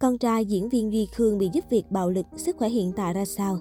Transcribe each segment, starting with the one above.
Con trai diễn viên Duy Khương bị giúp việc bạo lực, sức khỏe hiện tại ra sao?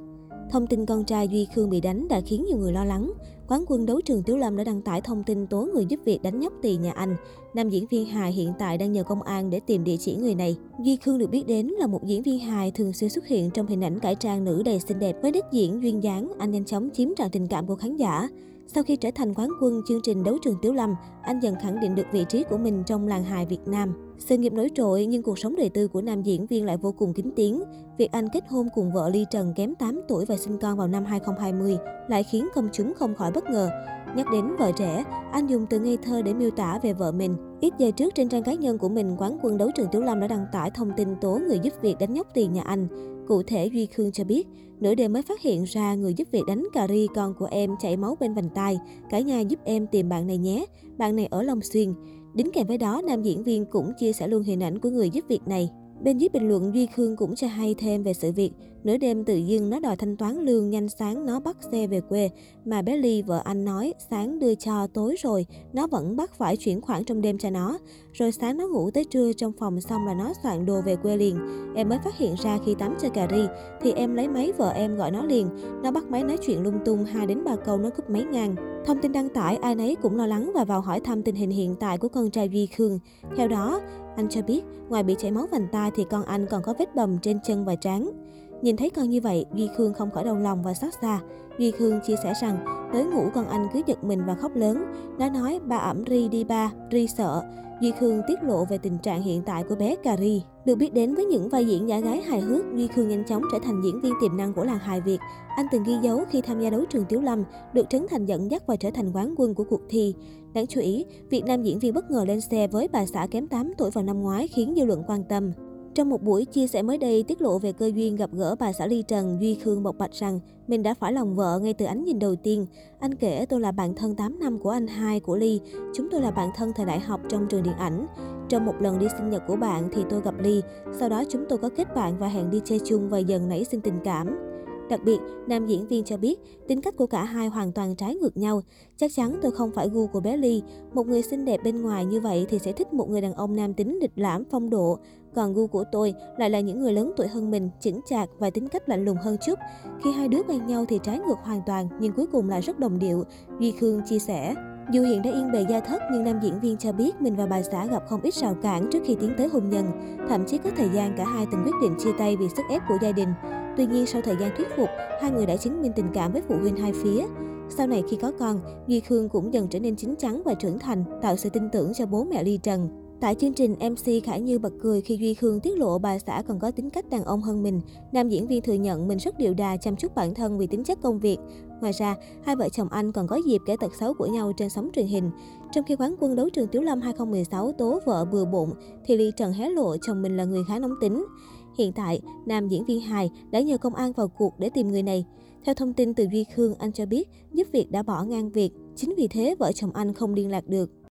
Thông tin con trai Duy Khương bị đánh đã khiến nhiều người lo lắng. Quán quân đấu trường Tiếu Lâm đã đăng tải thông tin tố người giúp việc đánh nhóc tỳ nhà anh. Nam diễn viên hài hiện tại đang nhờ công an để tìm địa chỉ người này. Duy Khương được biết đến là một diễn viên hài thường xuyên xuất hiện trong hình ảnh cải trang nữ đầy xinh đẹp với nét diễn duyên dáng, anh nhanh chóng chiếm trọn tình cảm của khán giả. Sau khi trở thành quán quân chương trình đấu trường Tiếu Lâm, anh dần khẳng định được vị trí của mình trong làng hài Việt Nam. Sự nghiệp nổi trội nhưng cuộc sống đời tư của nam diễn viên lại vô cùng kín tiếng. Việc anh kết hôn cùng vợ Ly Trần kém 8 tuổi và sinh con vào năm 2020 lại khiến công chúng không khỏi bất ngờ. Nhắc đến vợ trẻ, anh dùng từ ngây thơ để miêu tả về vợ mình. Ít giờ trước trên trang cá nhân của mình, quán quân đấu trường Tiểu Lâm đã đăng tải thông tin tố người giúp việc đánh nhóc tiền nhà anh. Cụ thể, Duy Khương cho biết, nửa đêm mới phát hiện ra người giúp việc đánh cà ri con của em chảy máu bên vành tai. Cả nhà giúp em tìm bạn này nhé, bạn này ở Long Xuyên. Đính kèm với đó, nam diễn viên cũng chia sẻ luôn hình ảnh của người giúp việc này. Bên dưới bình luận, Duy Khương cũng cho hay thêm về sự việc. Nửa đêm tự dưng nó đòi thanh toán lương nhanh sáng nó bắt xe về quê. Mà bé Ly vợ anh nói sáng đưa cho tối rồi, nó vẫn bắt phải chuyển khoản trong đêm cho nó. Rồi sáng nó ngủ tới trưa trong phòng xong là nó soạn đồ về quê liền. Em mới phát hiện ra khi tắm cho cà ri, thì em lấy máy vợ em gọi nó liền. Nó bắt máy nói chuyện lung tung 2 đến 3 câu nó cúp mấy ngàn. Thông tin đăng tải, ai nấy cũng lo lắng và vào hỏi thăm tình hình hiện tại của con trai Duy Khương. Theo đó, anh cho biết, ngoài bị chảy máu vành tai thì con anh còn có vết bầm trên chân và trán. Nhìn thấy con như vậy, Duy Khương không khỏi đau lòng và xót xa. Duy Khương chia sẻ rằng, tới ngủ con anh cứ giật mình và khóc lớn. Nó nói ba ẩm ri đi ba, ri sợ. Duy Khương tiết lộ về tình trạng hiện tại của bé Cà Ri. Được biết đến với những vai diễn giả gái hài hước, Duy Khương nhanh chóng trở thành diễn viên tiềm năng của làng hài Việt. Anh từng ghi dấu khi tham gia đấu trường Tiếu Lâm, được Trấn Thành dẫn dắt và trở thành quán quân của cuộc thi. Đáng chú ý, Việt Nam diễn viên bất ngờ lên xe với bà xã kém 8 tuổi vào năm ngoái khiến dư luận quan tâm. Trong một buổi chia sẻ mới đây tiết lộ về cơ duyên gặp gỡ bà xã Ly Trần, Duy Khương bộc bạch rằng mình đã phải lòng vợ ngay từ ánh nhìn đầu tiên. Anh kể tôi là bạn thân 8 năm của anh hai của Ly. Chúng tôi là bạn thân thời đại học trong trường điện ảnh. Trong một lần đi sinh nhật của bạn thì tôi gặp Ly. Sau đó chúng tôi có kết bạn và hẹn đi chơi chung và dần nảy sinh tình cảm. Đặc biệt, nam diễn viên cho biết tính cách của cả hai hoàn toàn trái ngược nhau. Chắc chắn tôi không phải gu của bé Ly. Một người xinh đẹp bên ngoài như vậy thì sẽ thích một người đàn ông nam tính lịch lãm phong độ. Còn gu của tôi lại là những người lớn tuổi hơn mình, chững chạc và tính cách lạnh lùng hơn chút. Khi hai đứa quen nhau thì trái ngược hoàn toàn nhưng cuối cùng lại rất đồng điệu, Duy Khương chia sẻ. Dù hiện đã yên bề gia thất nhưng nam diễn viên cho biết mình và bà xã gặp không ít rào cản trước khi tiến tới hôn nhân. Thậm chí có thời gian cả hai từng quyết định chia tay vì sức ép của gia đình. Tuy nhiên sau thời gian thuyết phục, hai người đã chứng minh tình cảm với phụ huynh hai phía. Sau này khi có con, Duy Khương cũng dần trở nên chín chắn và trưởng thành, tạo sự tin tưởng cho bố mẹ Ly Trần. Tại chương trình, MC Khải Như bật cười khi Duy Khương tiết lộ bà xã còn có tính cách đàn ông hơn mình. Nam diễn viên thừa nhận mình rất điệu đà chăm chút bản thân vì tính chất công việc. Ngoài ra, hai vợ chồng anh còn có dịp kể tật xấu của nhau trên sóng truyền hình. Trong khi quán quân đấu trường Tiếu Lâm 2016 tố vợ bừa bụng, thì Ly Trần hé lộ chồng mình là người khá nóng tính. Hiện tại, nam diễn viên hài đã nhờ công an vào cuộc để tìm người này. Theo thông tin từ Duy Khương, anh cho biết giúp việc đã bỏ ngang việc. Chính vì thế, vợ chồng anh không liên lạc được.